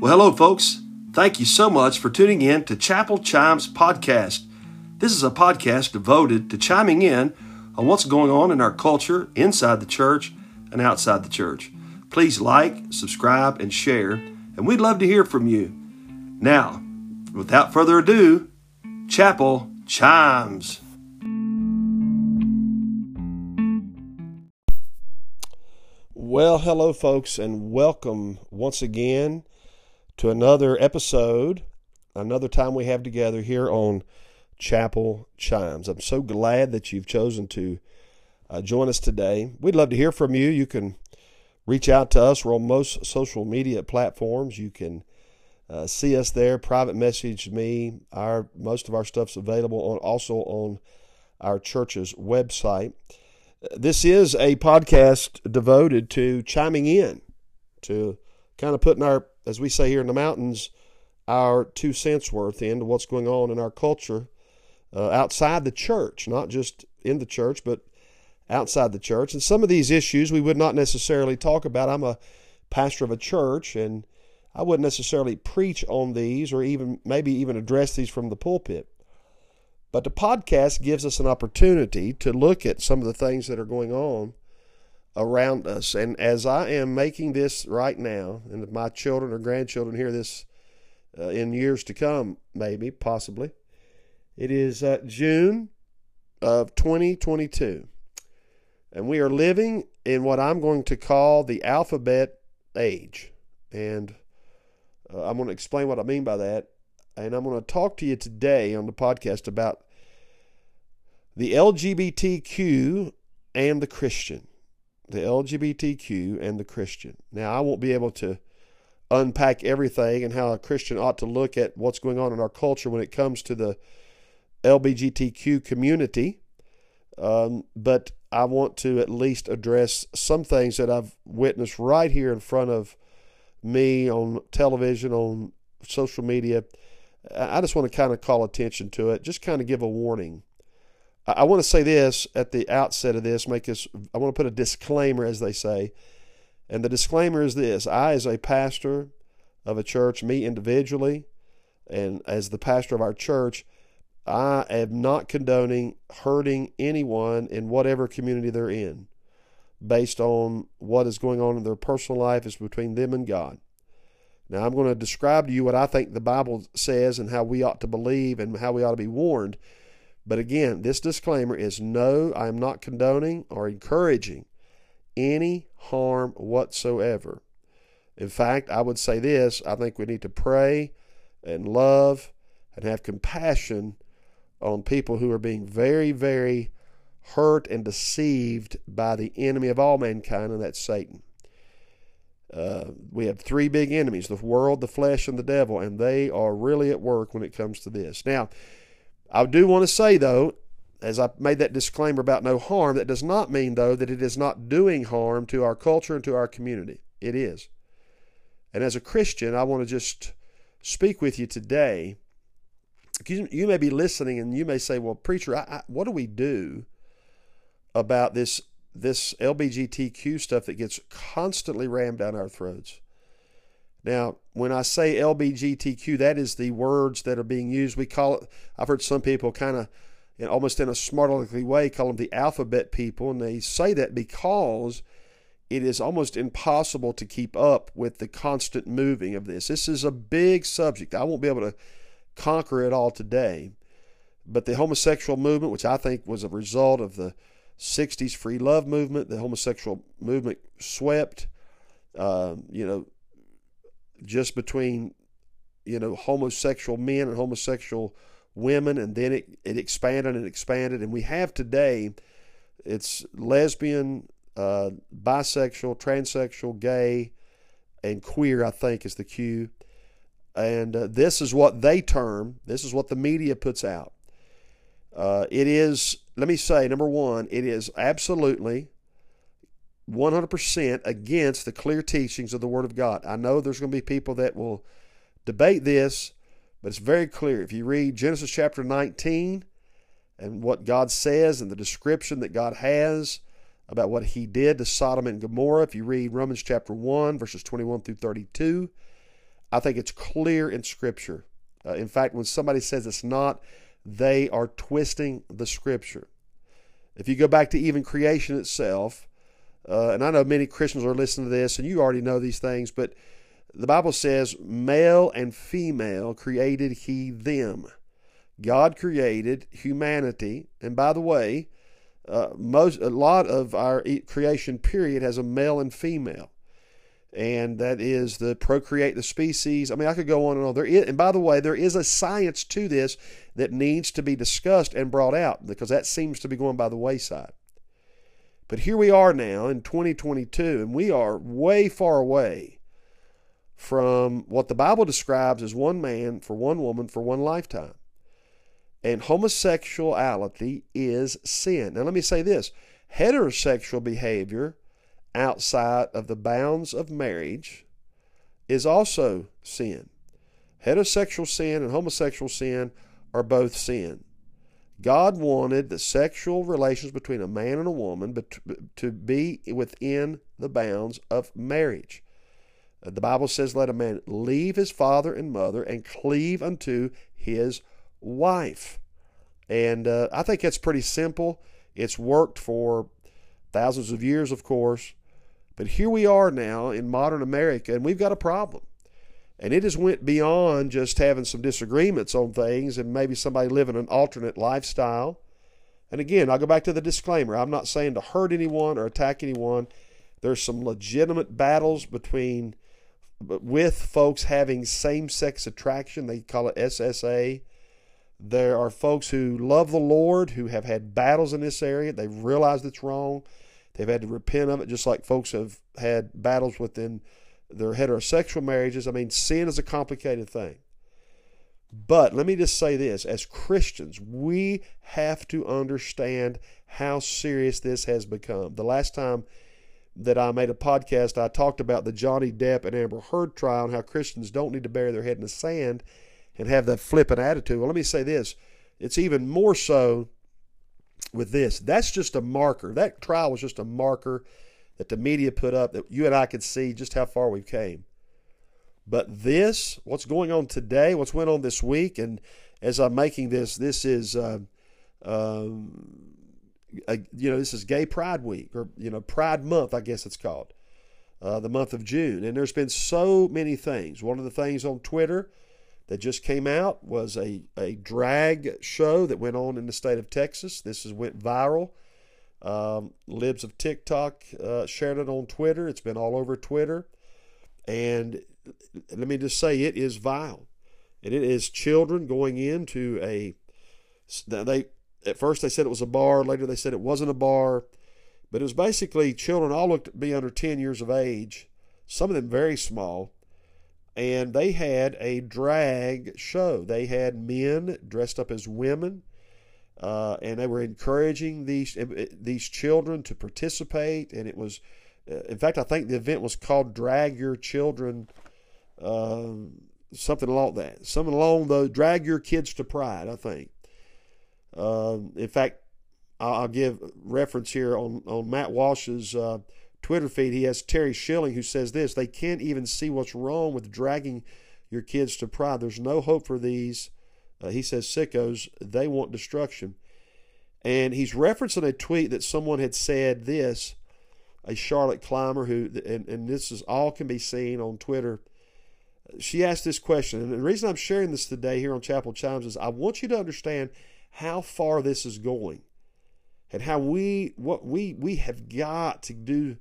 Well, hello, folks. Thank you so much for tuning in to Chapel Chimes Podcast. This is a podcast devoted to chiming in on what's going on in our culture, inside the church, and outside the church. Please like, subscribe, and share, and we'd love to hear from you. Now, without further ado, Chapel Chimes. Well, hello, folks, and welcome once again to another episode, another time we have together here on Chapel Chimes. I'm so glad that you've chosen to uh, join us today. We'd love to hear from you. You can reach out to us. We're on most social media platforms. You can uh, see us there. Private message me. Our most of our stuff's available on also on our church's website. This is a podcast devoted to chiming in, to kind of putting our, as we say here in the mountains, our two cents worth into what's going on in our culture uh, outside the church, not just in the church, but outside the church. And some of these issues we would not necessarily talk about. I'm a pastor of a church, and I wouldn't necessarily preach on these or even maybe even address these from the pulpit. But the podcast gives us an opportunity to look at some of the things that are going on around us. And as I am making this right now, and my children or grandchildren hear this uh, in years to come, maybe, possibly, it is uh, June of 2022. And we are living in what I'm going to call the alphabet age. And uh, I'm going to explain what I mean by that and I'm going to talk to you today on the podcast about the LGBTQ and the Christian. The LGBTQ and the Christian. Now, I won't be able to unpack everything and how a Christian ought to look at what's going on in our culture when it comes to the LGBTQ community, um, but I want to at least address some things that I've witnessed right here in front of me on television, on social media, I just want to kind of call attention to it, just kind of give a warning. I want to say this at the outset of this, make this, I want to put a disclaimer, as they say. And the disclaimer is this I, as a pastor of a church, me individually, and as the pastor of our church, I am not condoning hurting anyone in whatever community they're in based on what is going on in their personal life is between them and God. Now, I'm going to describe to you what I think the Bible says and how we ought to believe and how we ought to be warned. But again, this disclaimer is no, I am not condoning or encouraging any harm whatsoever. In fact, I would say this I think we need to pray and love and have compassion on people who are being very, very hurt and deceived by the enemy of all mankind, and that's Satan. Uh, we have three big enemies the world, the flesh, and the devil, and they are really at work when it comes to this. Now, I do want to say, though, as I made that disclaimer about no harm, that does not mean, though, that it is not doing harm to our culture and to our community. It is. And as a Christian, I want to just speak with you today. You, may be listening and you may say, well, preacher, I, I, what do we do about this this LBGTQ stuff that gets constantly rammed down our throats. Now, when I say LBGTQ, that is the words that are being used. We call it, I've heard some people kind of, almost in a smart way, call them the alphabet people. And they say that because it is almost impossible to keep up with the constant moving of this. This is a big subject. I won't be able to conquer it all today. But the homosexual movement, which I think was a result of the 60s free love movement, the homosexual movement swept, uh, you know, just between, you know, homosexual men and homosexual women, and then it, it expanded and expanded. And we have today, it's lesbian, uh, bisexual, transsexual, gay, and queer, I think, is the Q. And uh, this is what they term, this is what the media puts out. Uh, it is let me say, number one, it is absolutely 100% against the clear teachings of the Word of God. I know there's going to be people that will debate this, but it's very clear. If you read Genesis chapter 19 and what God says and the description that God has about what He did to Sodom and Gomorrah, if you read Romans chapter 1, verses 21 through 32, I think it's clear in Scripture. Uh, in fact, when somebody says it's not, they are twisting the Scripture. If you go back to even creation itself, uh, and I know many Christians are listening to this, and you already know these things, but the Bible says, male and female created he them. God created humanity, and by the way, uh, most a lot of our creation period has a male and female, and that is the procreate the species. I mean, I could go on and on. There is, and by the way, there is a science to this that needs to be discussed and brought out because that seems to be going by the wayside. But here we are now in 2022, and we are way far away from what the Bible describes as one man for one woman for one lifetime. And homosexuality is sin. Now, let me say this heterosexual behavior outside of the bounds of marriage is also sin. Heterosexual sin and homosexual sin are both sin. God wanted the sexual relations between a man and a woman to be within the bounds of marriage. The Bible says, Let a man leave his father and mother and cleave unto his wife. And uh, I think that's pretty simple. It's worked for thousands of years, of course. But here we are now in modern America, and we've got a problem. And it has went beyond just having some disagreements on things and maybe somebody living an alternate lifestyle. And again, I'll go back to the disclaimer. I'm not saying to hurt anyone or attack anyone. There's some legitimate battles between with folks having same-sex attraction. They call it SSA. There are folks who love the Lord who have had battles in this area. They've realized it's wrong. They've had to repent of it, just like folks have had battles within their heterosexual marriages. I mean, sin is a complicated thing. But let me just say this as Christians, we have to understand how serious this has become. The last time that I made a podcast, I talked about the Johnny Depp and Amber Heard trial and how Christians don't need to bury their head in the sand and have that flippant attitude. Well, let me say this it's even more so with this. That's just a marker. That trial was just a marker that the media put up that you and I could see just how far we've came. But this, what's going on today, what's went on this week, and as I'm making this, this is, uh, um, a, you know, this is Gay Pride Week or you know Pride Month, I guess it's called, uh, the month of June. And there's been so many things. One of the things on Twitter that just came out was a, a drag show that went on in the state of Texas. This is went viral. Um, Libs of TikTok uh, shared it on Twitter. It's been all over Twitter. And let me just say, it is vile. And it is children going into a. They at first they said it was a bar. Later they said it wasn't a bar, but it was basically children. All looked to be under ten years of age. Some of them very small, and they had a drag show. They had men dressed up as women, uh, and they were encouraging these eh, these children to participate. And it was, uh, in fact, I think the event was called "Drag Your Children," uh, something along that, something along the "Drag Your Kids to Pride." I think. Um, in fact, I'll give reference here on on Matt Walsh's uh, Twitter feed, he has Terry Schilling who says this they can't even see what's wrong with dragging your kids to pride. There's no hope for these. Uh, he says sickos, they want destruction. And he's referencing a tweet that someone had said this, a Charlotte Clymer who, and, and this is all can be seen on Twitter. She asked this question, and the reason I'm sharing this today here on Chapel Chimes is I want you to understand how far this is going and how we what we we have got to do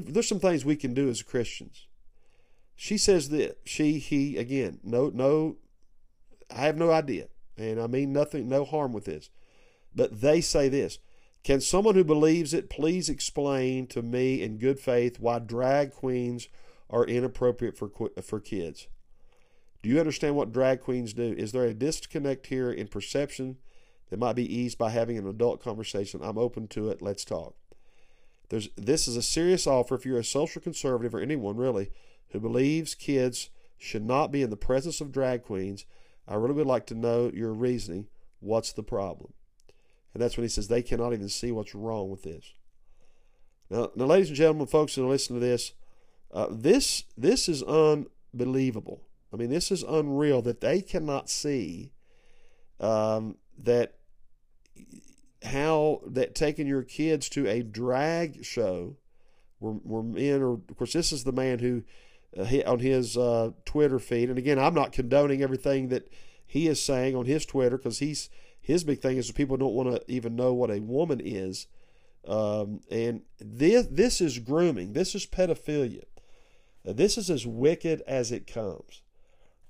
there's some things we can do as Christians. She says that she, he, again, no, no, I have no idea, and I mean nothing, no harm with this. But they say this: Can someone who believes it please explain to me in good faith why drag queens are inappropriate for for kids? Do you understand what drag queens do? Is there a disconnect here in perception that might be eased by having an adult conversation? I'm open to it. Let's talk. There's, this is a serious offer if you're a social conservative or anyone really who believes kids should not be in the presence of drag queens. I really would like to know your reasoning. What's the problem? And that's when he says they cannot even see what's wrong with this. Now, now ladies and gentlemen, folks who listen to this, uh, this this is unbelievable. I mean, this is unreal that they cannot see um, that how that taking your kids to a drag show where, where men are, of course, this is the man who on his uh, Twitter feed, and again, I'm not condoning everything that he is saying on his Twitter because he's his big thing is that people don't want to even know what a woman is, um, and this this is grooming. This is pedophilia. Uh, this is as wicked as it comes,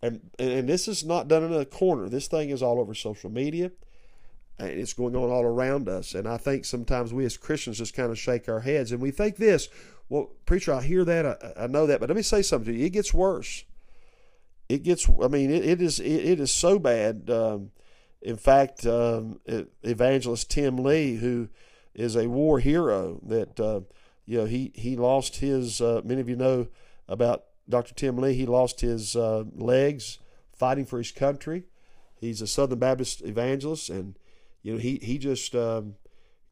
and and this is not done in a corner. This thing is all over social media, and it's going on all around us. And I think sometimes we as Christians just kind of shake our heads and we think this. Well, preacher, I hear that, I, I know that, but let me say something to you. It gets worse. It gets. I mean, it, it is. It, it is so bad. Um, in fact, um, evangelist Tim Lee, who is a war hero, that uh, you know he he lost his. Uh, many of you know about Dr. Tim Lee. He lost his uh, legs fighting for his country. He's a Southern Baptist evangelist, and you know he he just um,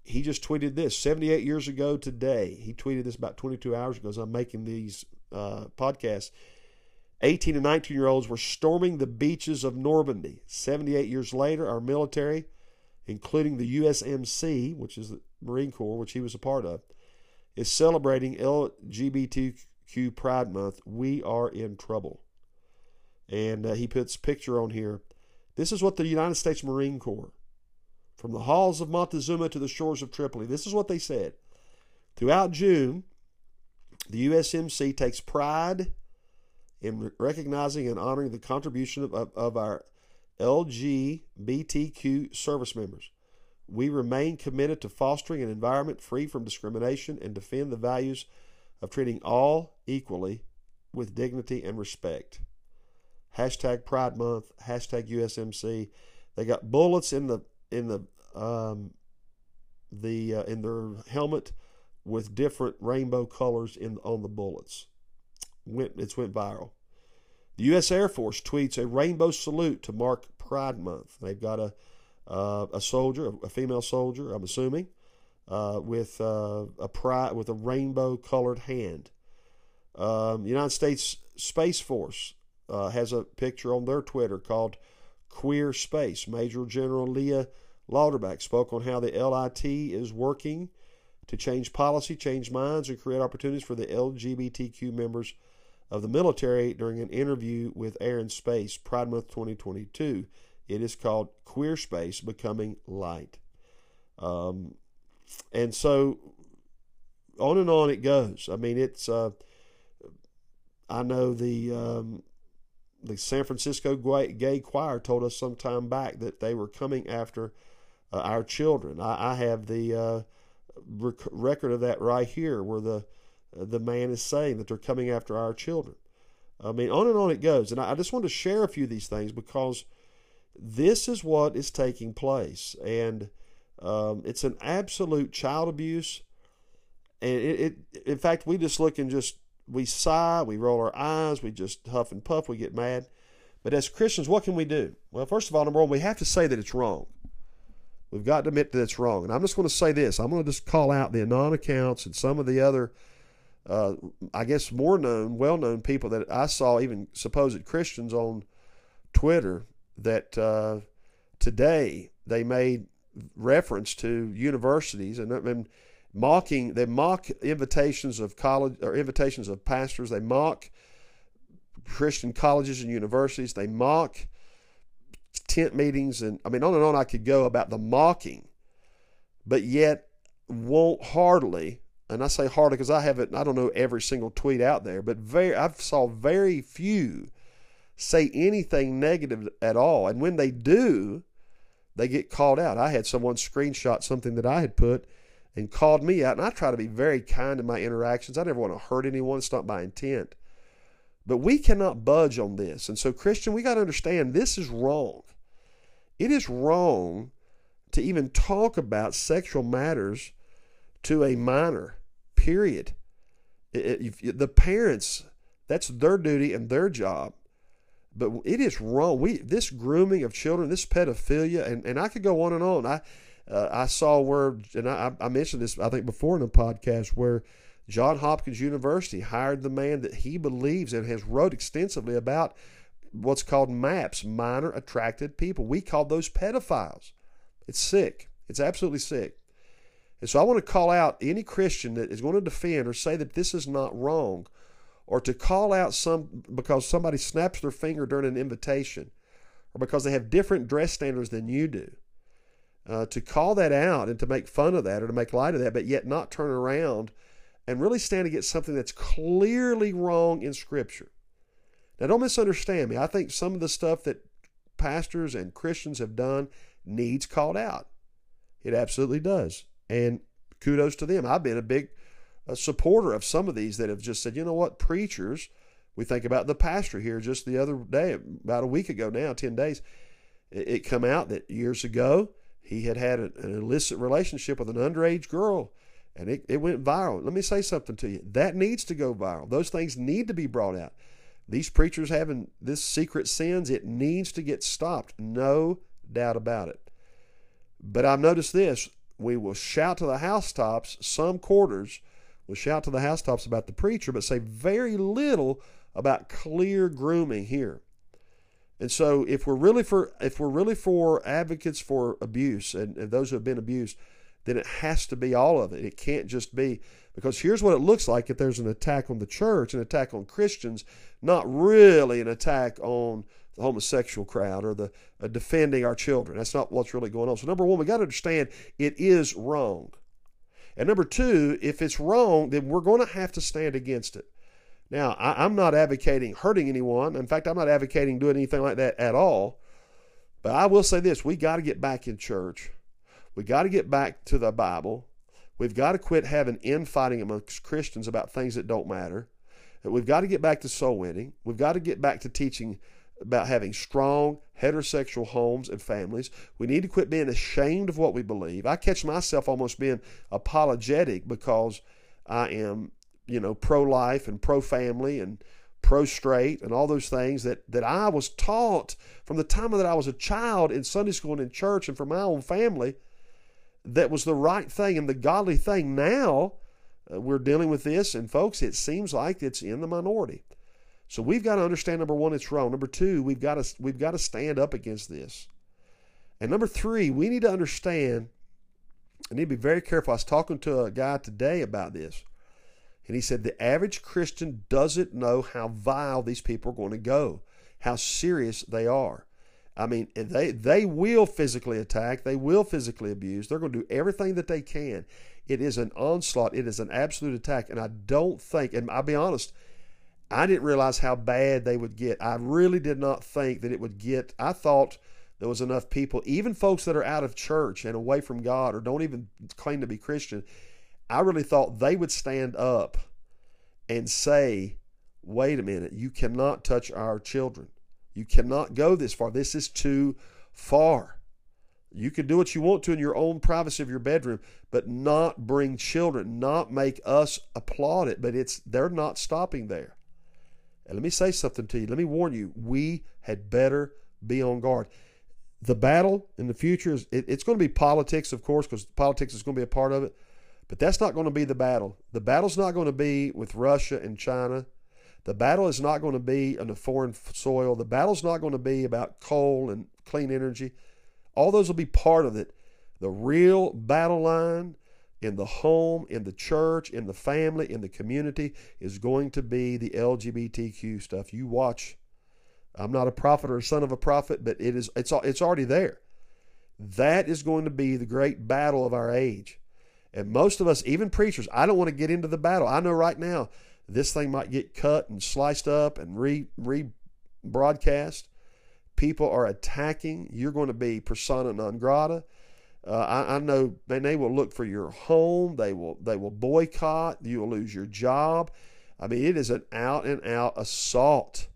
he just tweeted this 78 years ago today. He tweeted this about 22 hours ago as I'm making these uh, podcasts. 18 and 19 year olds were storming the beaches of Normandy. 78 years later, our military, including the USMC, which is the Marine Corps, which he was a part of, is celebrating LGBTQ Pride Month. We are in trouble. And uh, he puts picture on here. This is what the United States Marine Corps, from the halls of Montezuma to the shores of Tripoli, this is what they said. Throughout June, the USMC takes pride in recognizing and honoring the contribution of, of, of our LGBTQ service members. We remain committed to fostering an environment free from discrimination and defend the values of treating all equally with dignity and respect. Hashtag Pride Month, hashtag USMC. They got bullets in the in the um, the uh, in their helmet with different rainbow colors in on the bullets went it's went viral. The U.S. Air Force tweets a rainbow salute to mark Pride Month. They've got a uh, a soldier, a female soldier, I'm assuming, uh, with uh, a pride with a rainbow colored hand. Um, United States Space Force uh, has a picture on their Twitter called Queer Space. Major General Leah Lauderback spoke on how the LIT is working to change policy, change minds, and create opportunities for the LGBTQ members of the military during an interview with Air and Space, Pride Month 2022. It is called Queer Space Becoming Light. Um, and so on and on it goes. I mean, it's, uh, I know the, um, the San Francisco Gay Choir told us some time back that they were coming after uh, our children. I, I have the uh, rec- record of that right here, where the the man is saying that they're coming after our children. I mean, on and on it goes. And I just want to share a few of these things because this is what is taking place. And um, it's an absolute child abuse. And it, it, in fact, we just look and just, we sigh, we roll our eyes, we just huff and puff, we get mad. But as Christians, what can we do? Well, first of all, number one, we have to say that it's wrong. We've got to admit that it's wrong. And I'm just going to say this I'm going to just call out the Anon accounts and some of the other uh, I guess more known, well known people that I saw, even supposed Christians on Twitter, that uh, today they made reference to universities and, and mocking. They mock invitations of college or invitations of pastors. They mock Christian colleges and universities. They mock tent meetings, and I mean on and on. I could go about the mocking, but yet won't hardly and I say hardly because I haven't, I don't know every single tweet out there, but very, I've saw very few say anything negative at all. And when they do, they get called out. I had someone screenshot something that I had put and called me out. And I try to be very kind in my interactions. I never want to hurt anyone. It's not my intent. But we cannot budge on this. And so, Christian, we got to understand this is wrong. It is wrong to even talk about sexual matters to a minor period. It, it, the parents, that's their duty and their job. But it is wrong. We this grooming of children, this pedophilia, and, and I could go on and on. I uh, I saw where, and I, I mentioned this I think before in a podcast where John Hopkins University hired the man that he believes and has wrote extensively about what's called MAPS, minor attracted people. We call those pedophiles. It's sick. It's absolutely sick. And so I want to call out any Christian that is going to defend or say that this is not wrong, or to call out some because somebody snaps their finger during an invitation, or because they have different dress standards than you do. Uh, to call that out and to make fun of that or to make light of that, but yet not turn around and really stand against something that's clearly wrong in Scripture. Now, don't misunderstand me. I think some of the stuff that pastors and Christians have done needs called out. It absolutely does. And kudos to them. I've been a big a supporter of some of these that have just said, you know what, preachers, we think about the pastor here just the other day, about a week ago now, 10 days, it, it come out that years ago he had had an, an illicit relationship with an underage girl and it, it went viral. Let me say something to you. That needs to go viral. Those things need to be brought out. These preachers having this secret sins, it needs to get stopped. No doubt about it. But I've noticed this we will shout to the housetops, some quarters will shout to the housetops about the preacher, but say very little about clear grooming here. And so if we're really for if we're really for advocates for abuse and, and those who have been abused, then it has to be all of it. It can't just be because here's what it looks like if there's an attack on the church, an attack on Christians, not really an attack on the homosexual crowd or the uh, defending our children. That's not what's really going on. So number one, we got to understand it is wrong. And number two, if it's wrong, then we're going to have to stand against it. Now, I, am not advocating hurting anyone. In fact, I'm not advocating doing anything like that at all. But I will say this we got to get back in church. We got to get back to the Bible. We've got to quit having infighting amongst Christians about things that don't matter. We've got to get back to soul winning. We've got to get back to teaching about having strong heterosexual homes and families. We need to quit being ashamed of what we believe. I catch myself almost being apologetic because I am, you know, pro life and pro family and pro straight and all those things that, that I was taught from the time that I was a child in Sunday school and in church and from my own family that was the right thing and the godly thing. Now uh, we're dealing with this, and folks, it seems like it's in the minority. So we've got to understand number one, it's wrong. Number two, we've got to we've got to stand up against this. And number three, we need to understand. I need to be very careful. I was talking to a guy today about this, and he said the average Christian doesn't know how vile these people are going to go, how serious they are. I mean, they they will physically attack, they will physically abuse. They're going to do everything that they can. It is an onslaught. It is an absolute attack, and I don't think. And I'll be honest I didn't realize how bad they would get. I really did not think that it would get. I thought there was enough people, even folks that are out of church and away from God or don't even claim to be Christian. I really thought they would stand up and say, wait a minute, you cannot touch our children. You cannot go this far. This is too far. You can do what you want to in your own privacy of your bedroom, but not bring children, not make us applaud it. But it's they're not stopping there. And let me say something to you. Let me warn you. We had better be on guard. The battle in the future is it, it's going to be politics, of course, because politics is going to be a part of it. But that's not going to be the battle. The battle's not going to be with Russia and China. The battle is not going to be on the foreign soil. The battle is not going to be about coal and clean energy. All those will be part of it. The real battle line in the home, in the church, in the family, in the community is going to be the LGBTQ stuff. You watch. I'm not a prophet or a son of a prophet, but it is it's it's already there. That is going to be the great battle of our age. And most of us, even preachers, I don't want to get into the battle. I know right now this thing might get cut and sliced up and re re broadcast. People are attacking. You're going to be persona non grata. Uh, I, I, know and they will look for your home. They will they will boycott. You will lose your job. I mean, it is an out and out assault,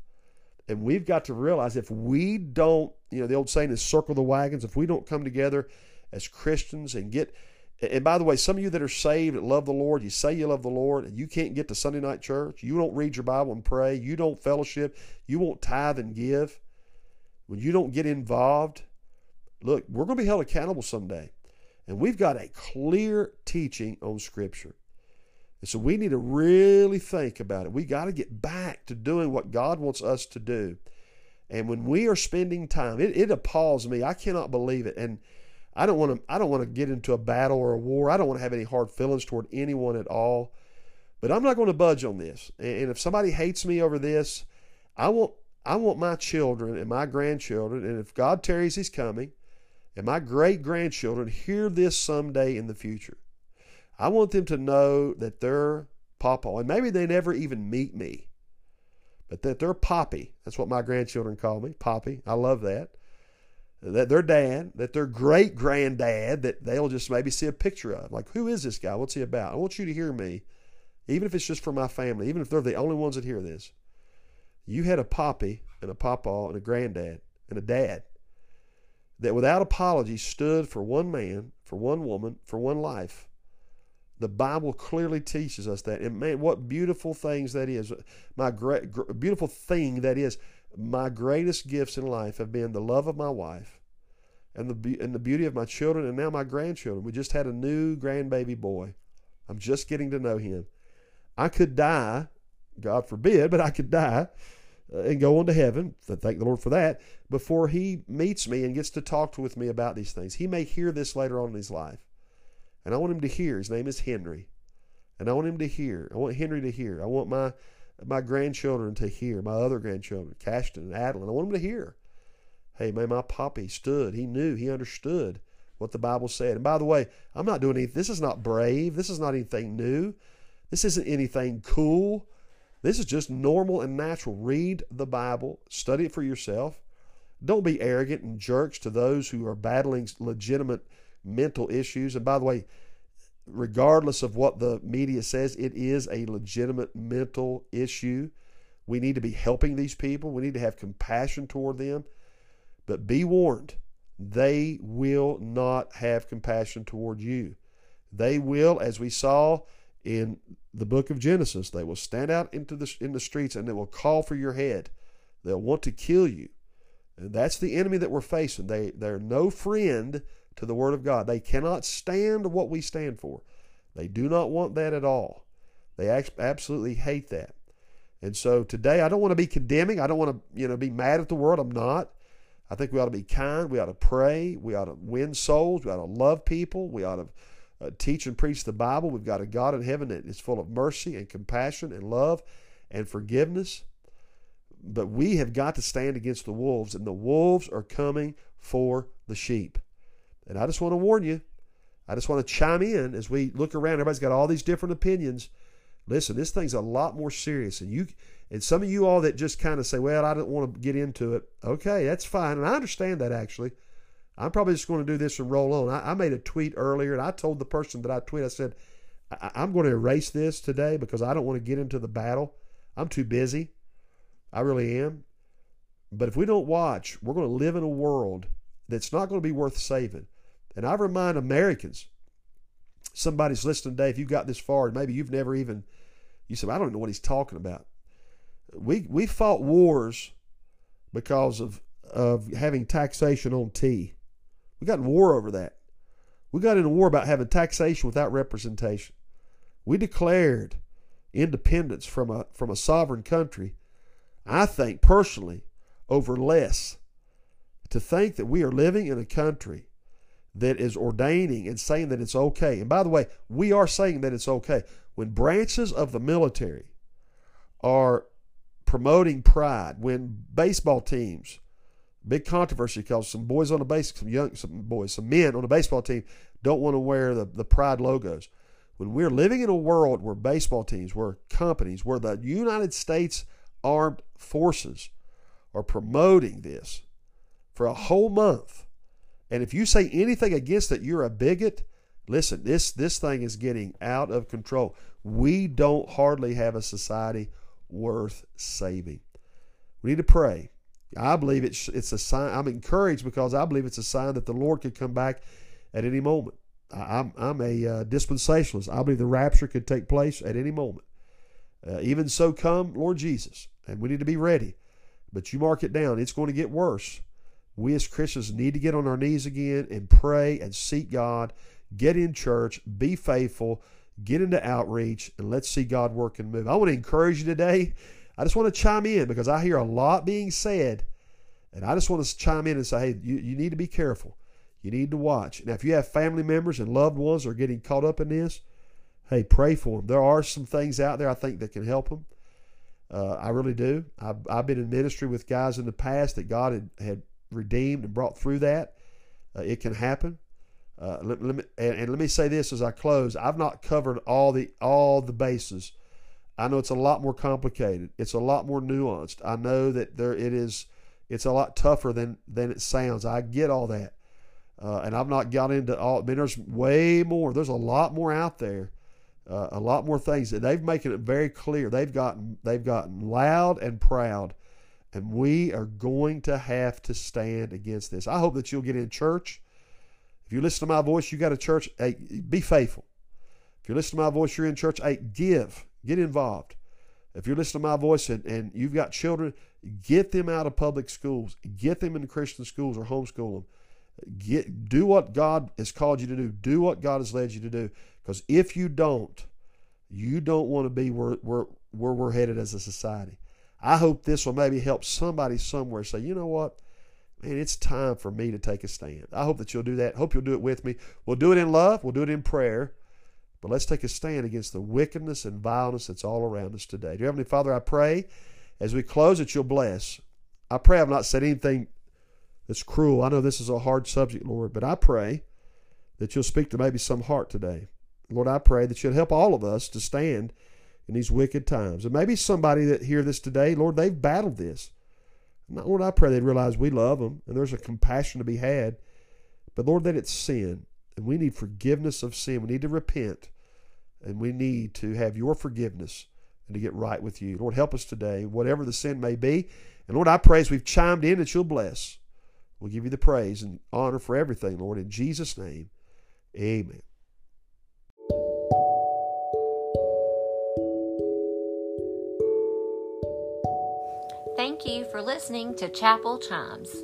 and we've got to realize if we don't, you know, the old saying is circle the wagons. If we don't come together as Christians and get, and by the way, some of you that are saved love the Lord, you say you love the Lord, and you can't get to Sunday night church. You don't read your Bible and pray. You don't fellowship. You won't tithe and give. When you don't get involved Look, we're going to be held accountable someday. And we've got a clear teaching on Scripture. And so we need to really think about it. We got to get back to doing what God wants us to do. And when we are spending time, it, it appalls me. I cannot believe it. And I don't want to I don't want to get into a battle or a war. I don't want to have any hard feelings toward anyone at all. But I'm not going to budge on this. And if somebody hates me over this, I want I want my children and my grandchildren, and if God tarries He's coming, and my great grandchildren hear this someday in the future. I want them to know that their papa, and maybe they never even meet me, but that their poppy, that's what my grandchildren call me, poppy. I love that. That their dad, that their great granddad, that they'll just maybe see a picture of. Like, who is this guy? What's he about? I want you to hear me, even if it's just for my family, even if they're the only ones that hear this. You had a poppy and a papa and a granddad and a dad that without apology stood for one man, for one woman, for one life. The Bible clearly teaches us that. And man, what beautiful things that is. My great, beautiful thing that is. My greatest gifts in life have been the love of my wife and the, and the beauty of my children and now my grandchildren. We just had a new grandbaby boy. I'm just getting to know him. I could die, God forbid, but I could die uh, and go on to heaven. Thank the Lord for that. Before he meets me and gets to talk with me about these things, he may hear this later on in his life, and I want him to hear. His name is Henry, and I want him to hear. I want Henry to hear. I want my my grandchildren to hear. My other grandchildren, Cashton and Adeline. I want them to hear. Hey, man, my poppy stood. He knew. He understood what the Bible said. And by the way, I'm not doing anything. This is not brave. This is not anything new. This isn't anything cool. This is just normal and natural. Read the Bible, study it for yourself. Don't be arrogant and jerks to those who are battling legitimate mental issues. And by the way, regardless of what the media says, it is a legitimate mental issue. We need to be helping these people, we need to have compassion toward them. But be warned, they will not have compassion toward you. They will, as we saw in the book of Genesis. They will stand out into the in the streets and they will call for your head. They'll want to kill you. And that's the enemy that we're facing. They they're no friend to the word of God. They cannot stand what we stand for. They do not want that at all. They absolutely hate that. And so today I don't want to be condemning. I don't want to, you know, be mad at the world. I'm not. I think we ought to be kind. We ought to pray. We ought to win souls. We ought to love people. We ought to uh, teach and preach the Bible. We've got a God in heaven that is full of mercy and compassion and love and forgiveness. But we have got to stand against the wolves, and the wolves are coming for the sheep. And I just want to warn you, I just want to chime in as we look around. Everybody's got all these different opinions. Listen, this thing's a lot more serious. And you and some of you all that just kind of say, Well, I don't want to get into it. Okay, that's fine. And I understand that actually. I'm probably just going to do this and roll on. I, I made a tweet earlier, and I told the person that I tweeted, I said, I, I'm going to erase this today because I don't want to get into the battle. I'm too busy. I really am. But if we don't watch, we're going to live in a world that's not going to be worth saving. And I remind Americans, somebody's listening today, if you got this far, and maybe you've never even, you said, I don't know what he's talking about. We, we fought wars because of, of having taxation on tea. We got in war over that. We got in a war about having taxation without representation. We declared independence from a from a sovereign country. I think personally over less. To think that we are living in a country that is ordaining and saying that it's okay. And by the way, we are saying that it's okay. When branches of the military are promoting pride, when baseball teams Big controversy because some boys on the base, some young, some boys, some men on the baseball team don't want to wear the, the pride logos. When we're living in a world where baseball teams, where companies, where the United States Armed Forces are promoting this for a whole month, and if you say anything against it, you're a bigot. Listen, this this thing is getting out of control. We don't hardly have a society worth saving. We need to pray I believe it's it's a sign. I'm encouraged because I believe it's a sign that the Lord could come back at any moment. I'm I'm a uh, dispensationalist. I believe the rapture could take place at any moment. Uh, even so, come Lord Jesus, and we need to be ready. But you mark it down; it's going to get worse. We as Christians need to get on our knees again and pray and seek God. Get in church, be faithful, get into outreach, and let's see God work and move. I want to encourage you today I just want to chime in because I hear a lot being said And I just want to chime in and say, hey, you, you need to be careful. You need to watch. Now, if you have family members and loved ones that are getting caught up in this, hey, pray for them. There are some things out there I think that can help them. Uh, I really do. I've, I've been in ministry with guys in the past that God had, had redeemed and brought through that. Uh, it can happen. Uh, let, let me, and, and, let me say this as I close: I've not covered all the all the bases. I know it's a lot more complicated. It's a lot more nuanced. I know that there it is. It's a lot tougher than than it sounds. I get all that, uh, and I've not got into all. I mean, there's way more. There's a lot more out there uh, a lot more things. They've making it very clear. They've gotten they've gotten loud and proud, and we are going to have to stand against this. I hope that you'll get in church. If you listen to my voice, you got a church. Hey, be faithful. If you listen to my voice, you're in church. Hey, give, get involved. If you're listening to my voice and, and you've got children, get them out of public schools, get them into Christian schools or homeschool them. Get do what God has called you to do. Do what God has led you to do. Because if you don't, you don't want to be where, where, where we're headed as a society. I hope this will maybe help somebody somewhere say, you know what? Man, it's time for me to take a stand. I hope that you'll do that. Hope you'll do it with me. We'll do it in love. We'll do it in prayer. But let's take a stand against the wickedness and vileness that's all around us today. Dear Heavenly Father, I pray as we close that you'll bless. I pray I've not said anything that's cruel. I know this is a hard subject, Lord, but I pray that you'll speak to maybe some heart today. Lord, I pray that you'll help all of us to stand in these wicked times. And maybe somebody that hear this today, Lord, they've battled this. Lord, I pray they'd realize we love them and there's a compassion to be had. But Lord, that it's sin. And we need forgiveness of sin. We need to repent. And we need to have your forgiveness and to get right with you. Lord, help us today, whatever the sin may be. And Lord, I pray as we've chimed in that you'll bless. We'll give you the praise and honor for everything, Lord. In Jesus' name, amen. Thank you for listening to Chapel Chimes.